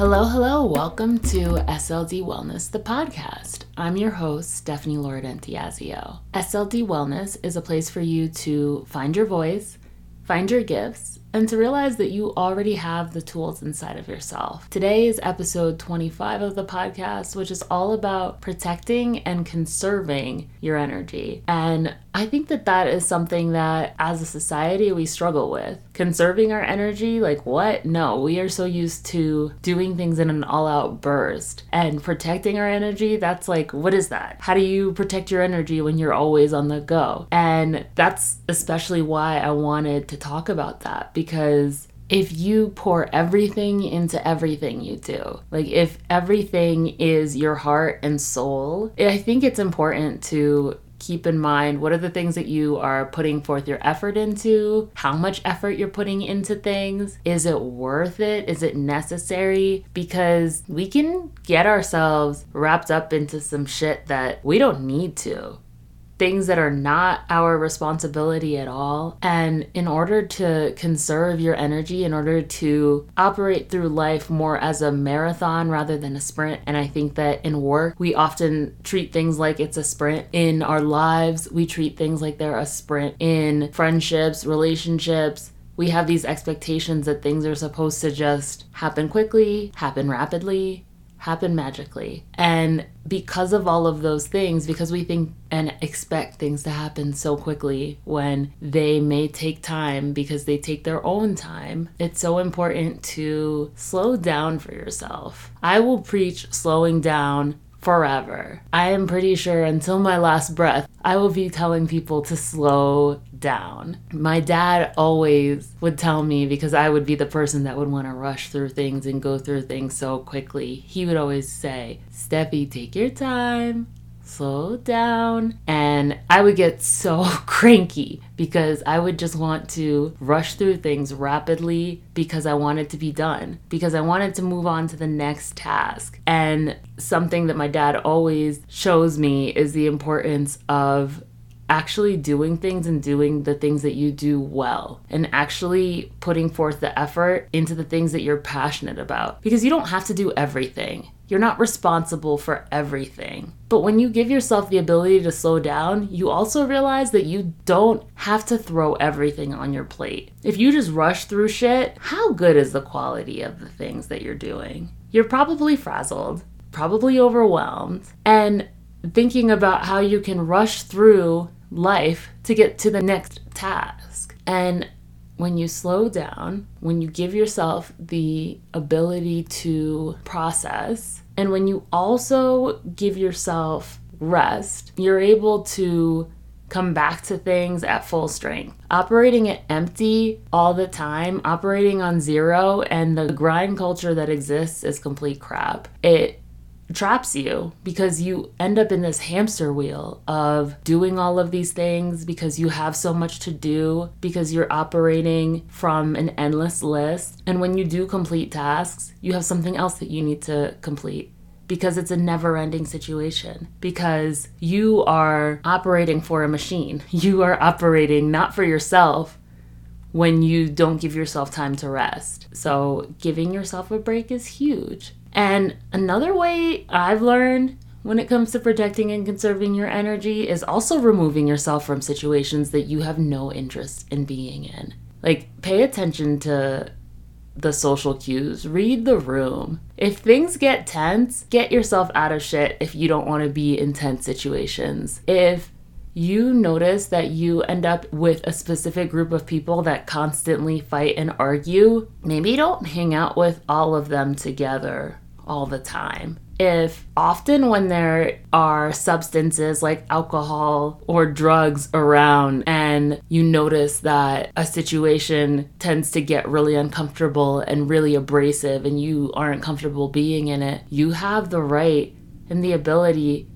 Hello, hello. Welcome to SLD Wellness, the podcast. I'm your host, Stephanie Loredentiazio. SLD Wellness is a place for you to find your voice, find your gifts, and to realize that you already have the tools inside of yourself. Today is episode 25 of the podcast, which is all about protecting and conserving your energy. And I think that that is something that as a society we struggle with. Conserving our energy, like what? No, we are so used to doing things in an all out burst. And protecting our energy, that's like, what is that? How do you protect your energy when you're always on the go? And that's especially why I wanted to talk about that because if you pour everything into everything you do, like if everything is your heart and soul, I think it's important to keep in mind what are the things that you are putting forth your effort into, how much effort you're putting into things. Is it worth it? Is it necessary? Because we can get ourselves wrapped up into some shit that we don't need to things that are not our responsibility at all. And in order to conserve your energy, in order to operate through life more as a marathon rather than a sprint, and I think that in work, we often treat things like it's a sprint. In our lives, we treat things like they're a sprint. In friendships, relationships, we have these expectations that things are supposed to just happen quickly, happen rapidly, happen magically. And because of all of those things, because we think and expect things to happen so quickly when they may take time because they take their own time, it's so important to slow down for yourself. I will preach slowing down forever. I am pretty sure until my last breath, I will be telling people to slow down. My dad always would tell me because I would be the person that would want to rush through things and go through things so quickly. He would always say, Steffi, take your time slow down. And I would get so cranky because I would just want to rush through things rapidly because I wanted to be done, because I wanted to move on to the next task. And something that my dad always shows me is the importance of actually doing things and doing the things that you do well and actually putting forth the effort into the things that you're passionate about because you don't have to do everything. You're not responsible for everything. But when you give yourself the ability to slow down, you also realize that you don't have to throw everything on your plate. If you just rush through shit, how good is the quality of the things that you're doing? You're probably frazzled, probably overwhelmed, and thinking about how you can rush through life to get to the next task. And when you slow down, when you give yourself the ability to process, and when you also give yourself rest, you're able to come back to things at full strength. Operating at empty all the time, operating on zero, and the grind culture that exists is complete crap. It traps you because you end up in this hamster wheel of doing all of these things because you have so much to do, because you're operating from an endless list. And when you do complete tasks, you have something else that you need to complete because it's a never ending situation. Because you are operating for a machine, you are operating not for yourself. When you don't give yourself time to rest. So, giving yourself a break is huge. And another way I've learned when it comes to protecting and conserving your energy is also removing yourself from situations that you have no interest in being in. Like, pay attention to the social cues, read the room. If things get tense, get yourself out of shit if you don't want to be in tense situations. If you notice that you end up with a specific group of people that constantly fight and argue, maybe don't hang out with all of them together all the time. If often when there are substances like alcohol or drugs around, and you notice that a situation tends to get really uncomfortable and really abrasive, and you aren't comfortable being in it, you have the right and the ability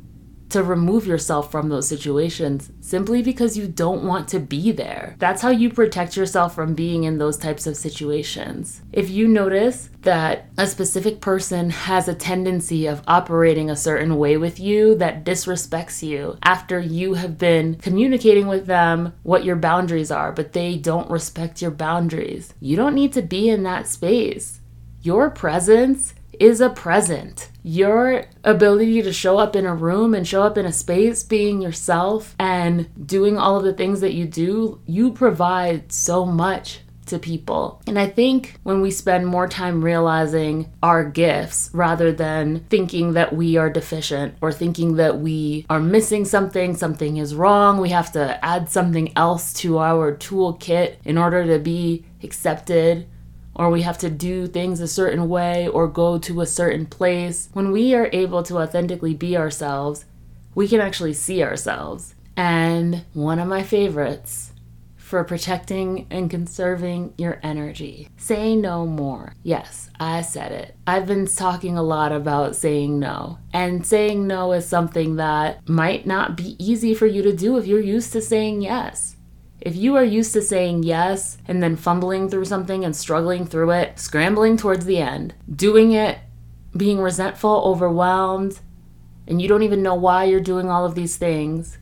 to remove yourself from those situations simply because you don't want to be there. That's how you protect yourself from being in those types of situations. If you notice that a specific person has a tendency of operating a certain way with you that disrespects you after you have been communicating with them what your boundaries are, but they don't respect your boundaries, you don't need to be in that space. Your presence is a present. Your ability to show up in a room and show up in a space, being yourself and doing all of the things that you do, you provide so much to people. And I think when we spend more time realizing our gifts rather than thinking that we are deficient or thinking that we are missing something, something is wrong, we have to add something else to our toolkit in order to be accepted or we have to do things a certain way or go to a certain place. When we are able to authentically be ourselves, we can actually see ourselves. And one of my favorites for protecting and conserving your energy. Say no more. Yes, I said it. I've been talking a lot about saying no. And saying no is something that might not be easy for you to do if you're used to saying yes. If you are used to saying yes and then fumbling through something and struggling through it, scrambling towards the end, doing it, being resentful, overwhelmed, and you don't even know why you're doing all of these things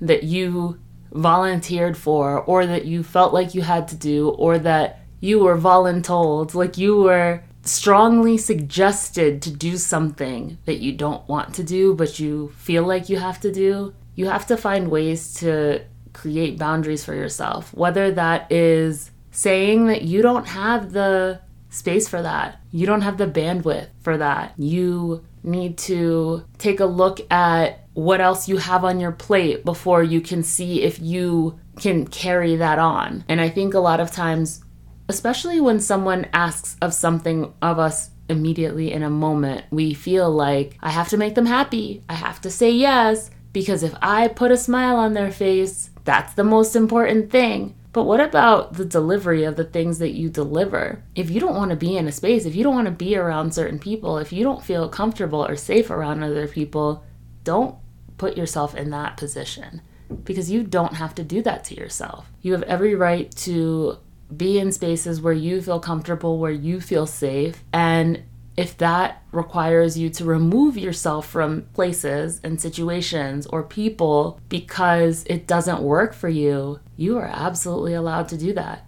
that you volunteered for or that you felt like you had to do or that you were voluntold, like you were strongly suggested to do something that you don't want to do but you feel like you have to do, you have to find ways to create boundaries for yourself, whether that is saying that you don't have the space for that, you don't have the bandwidth for that. You need to take a look at what else you have on your plate before you can see if you can carry that on. And I think a lot of times, especially when someone asks of something of us immediately in a moment, we feel like I have to make them happy. I have to say yes because if I put a smile on their face, that's the most important thing. But what about the delivery of the things that you deliver? If you don't want to be in a space, if you don't want to be around certain people, if you don't feel comfortable or safe around other people, don't put yourself in that position because you don't have to do that to yourself. You have every right to be in spaces where you feel comfortable, where you feel safe, and if that requires you to remove yourself from places and situations or people because it doesn't work for you, you are absolutely allowed to do that.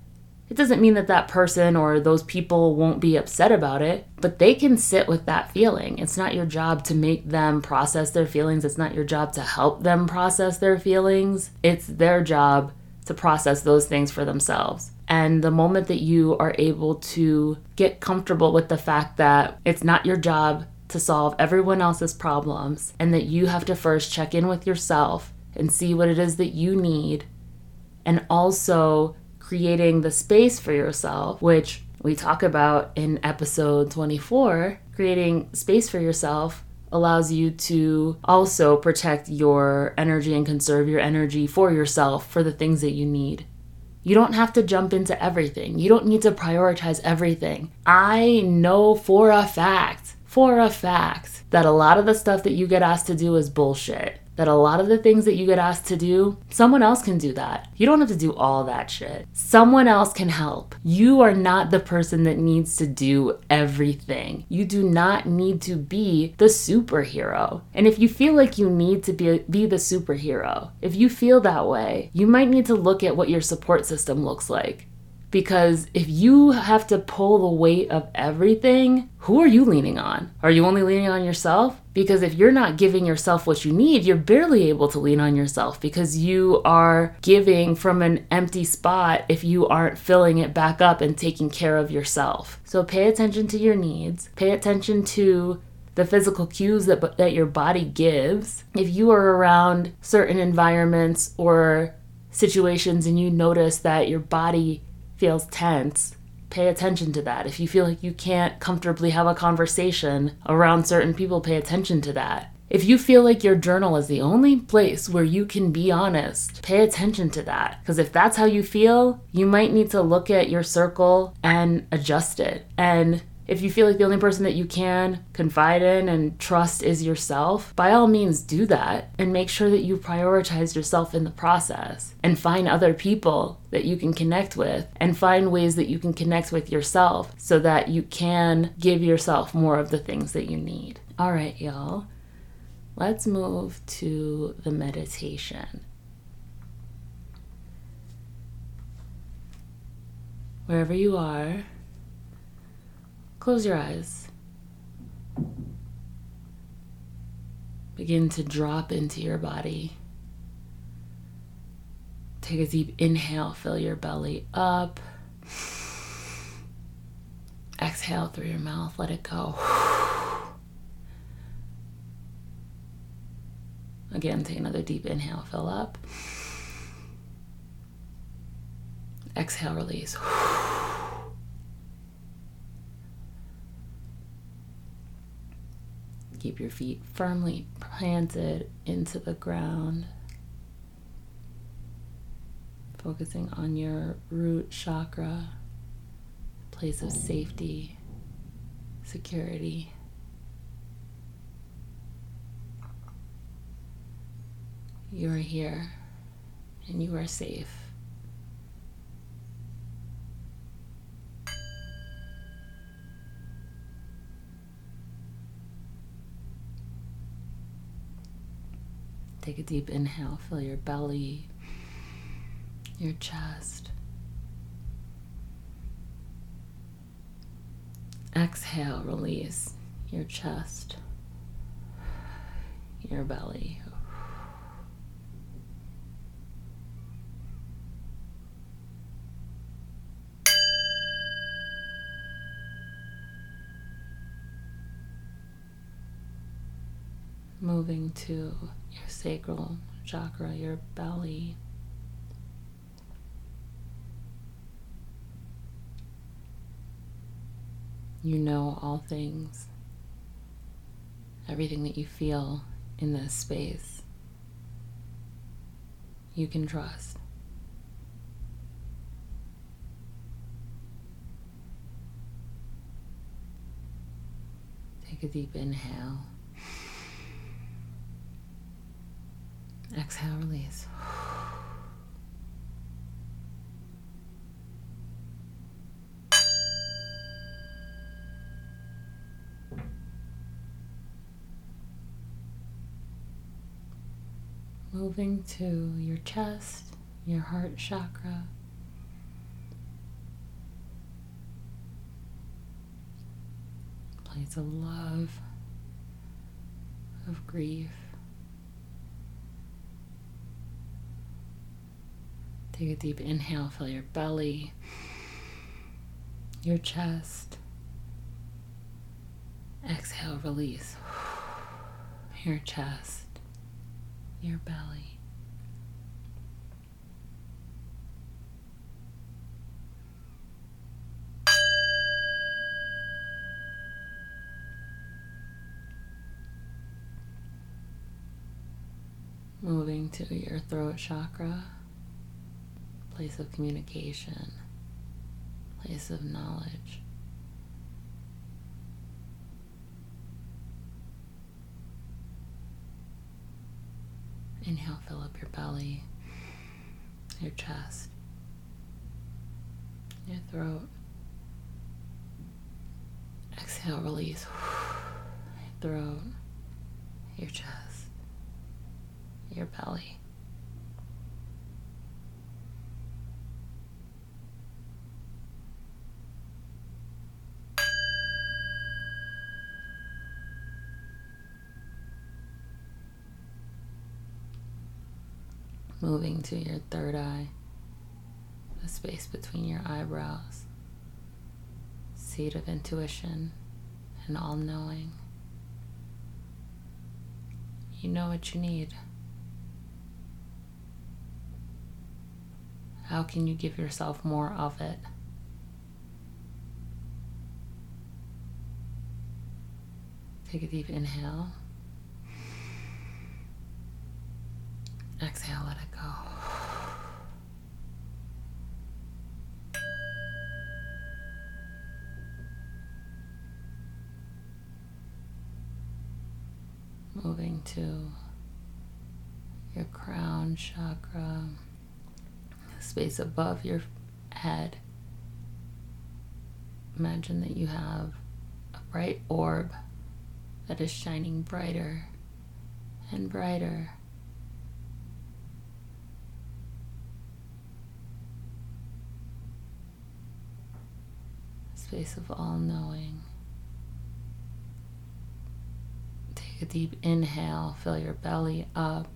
It doesn't mean that that person or those people won't be upset about it, but they can sit with that feeling. It's not your job to make them process their feelings. It's not your job to help them process their feelings. It's their job to process those things for themselves. And the moment that you are able to get comfortable with the fact that it's not your job to solve everyone else's problems and that you have to first check in with yourself and see what it is that you need, and also creating the space for yourself, which we talk about in episode 24, creating space for yourself allows you to also protect your energy and conserve your energy for yourself for the things that you need. You don't have to jump into everything. You don't need to prioritize everything. I know for a fact, for a fact, that a lot of the stuff that you get asked to do is bullshit that a lot of the things that you get asked to do, someone else can do that. You don't have to do all that shit. Someone else can help. You are not the person that needs to do everything. You do not need to be the superhero. And if you feel like you need to be, be the superhero, if you feel that way, you might need to look at what your support system looks like. Because if you have to pull the weight of everything, who are you leaning on? Are you only leaning on yourself? Because if you're not giving yourself what you need, you're barely able to lean on yourself because you are giving from an empty spot if you aren't filling it back up and taking care of yourself. So pay attention to your needs, pay attention to the physical cues that, that your body gives. If you are around certain environments or situations and you notice that your body feels tense, pay attention to that. If you feel like you can't comfortably have a conversation around certain people, pay attention to that. If you feel like your journal is the only place where you can be honest, pay attention to that. Because if that's how you feel, you might need to look at your circle and adjust it. And if you feel like the only person that you can confide in and trust is yourself, by all means do that and make sure that you prioritize yourself in the process and find other people that you can connect with and find ways that you can connect with yourself so that you can give yourself more of the things that you need. All right, y'all. Let's move to the meditation. Wherever you are, Close your eyes. Begin to drop into your body. Take a deep inhale, fill your belly up. Exhale through your mouth, let it go. Again, take another deep inhale, fill up. Exhale, release. Keep your feet firmly planted into the ground. Focusing on your root chakra, place of safety, security. You are here and you are safe. Take a deep inhale, fill your belly, your chest. Exhale, release your chest, your belly. Moving to your sacral chakra, your belly. You know all things, everything that you feel in this space, you can trust. Take a deep inhale. Exhale, release. Moving to your chest, your heart chakra. Place of love, of grief. Take a deep inhale, fill your belly, your chest. Exhale, release your chest, your belly. Moving to your throat chakra place of communication, place of knowledge. Inhale, fill up your belly, your chest, your throat. Exhale, release. Your throat, your chest, your belly. Moving to your third eye, the space between your eyebrows, seat of intuition and all knowing. You know what you need. How can you give yourself more of it? Take a deep inhale. Exhale, let it go. Moving to your crown chakra, the space above your head. Imagine that you have a bright orb that is shining brighter and brighter space of all knowing. Take Take a deep inhale, fill your belly up.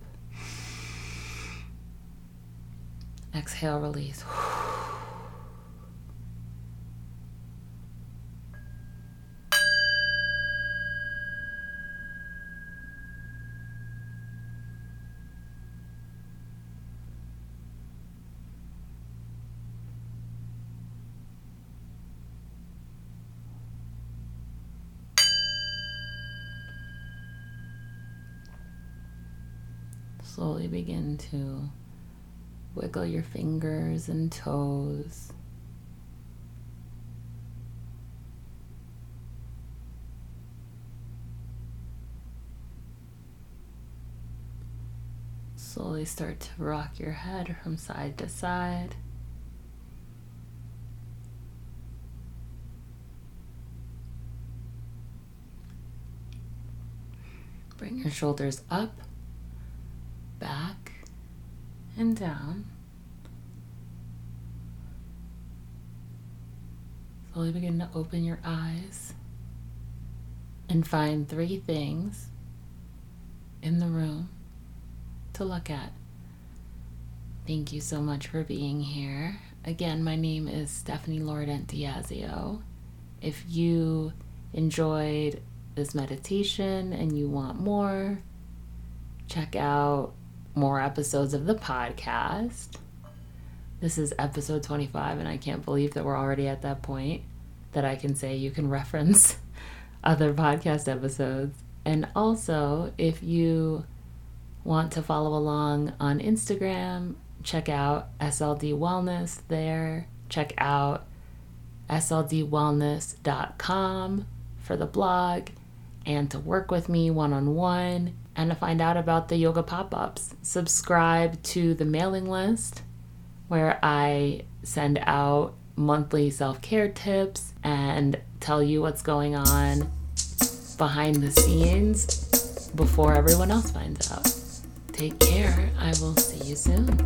Exhale, release. Slowly begin to wiggle your fingers and toes. Slowly start to rock your head from side to side. Bring your shoulders up and down. Slowly begin to open your eyes and find three things in the room to look at. Thank you so much for being here. Again, my name is Stephanie Lordent Diazio. If you enjoyed this meditation and you want more, check out more episodes of the podcast. This is episode 25, and I can't believe that we're already at that point that I can say you can reference other podcast episodes. And also, if you want to follow along on Instagram, check out SLD Wellness there. Check out sldwellness.com for the blog and to work with me one on one and to find out about the yoga pop ups. Subscribe to the mailing list where I send out monthly self care tips and tell you what's going on behind the scenes before everyone else finds out. Take care. I will see you soon.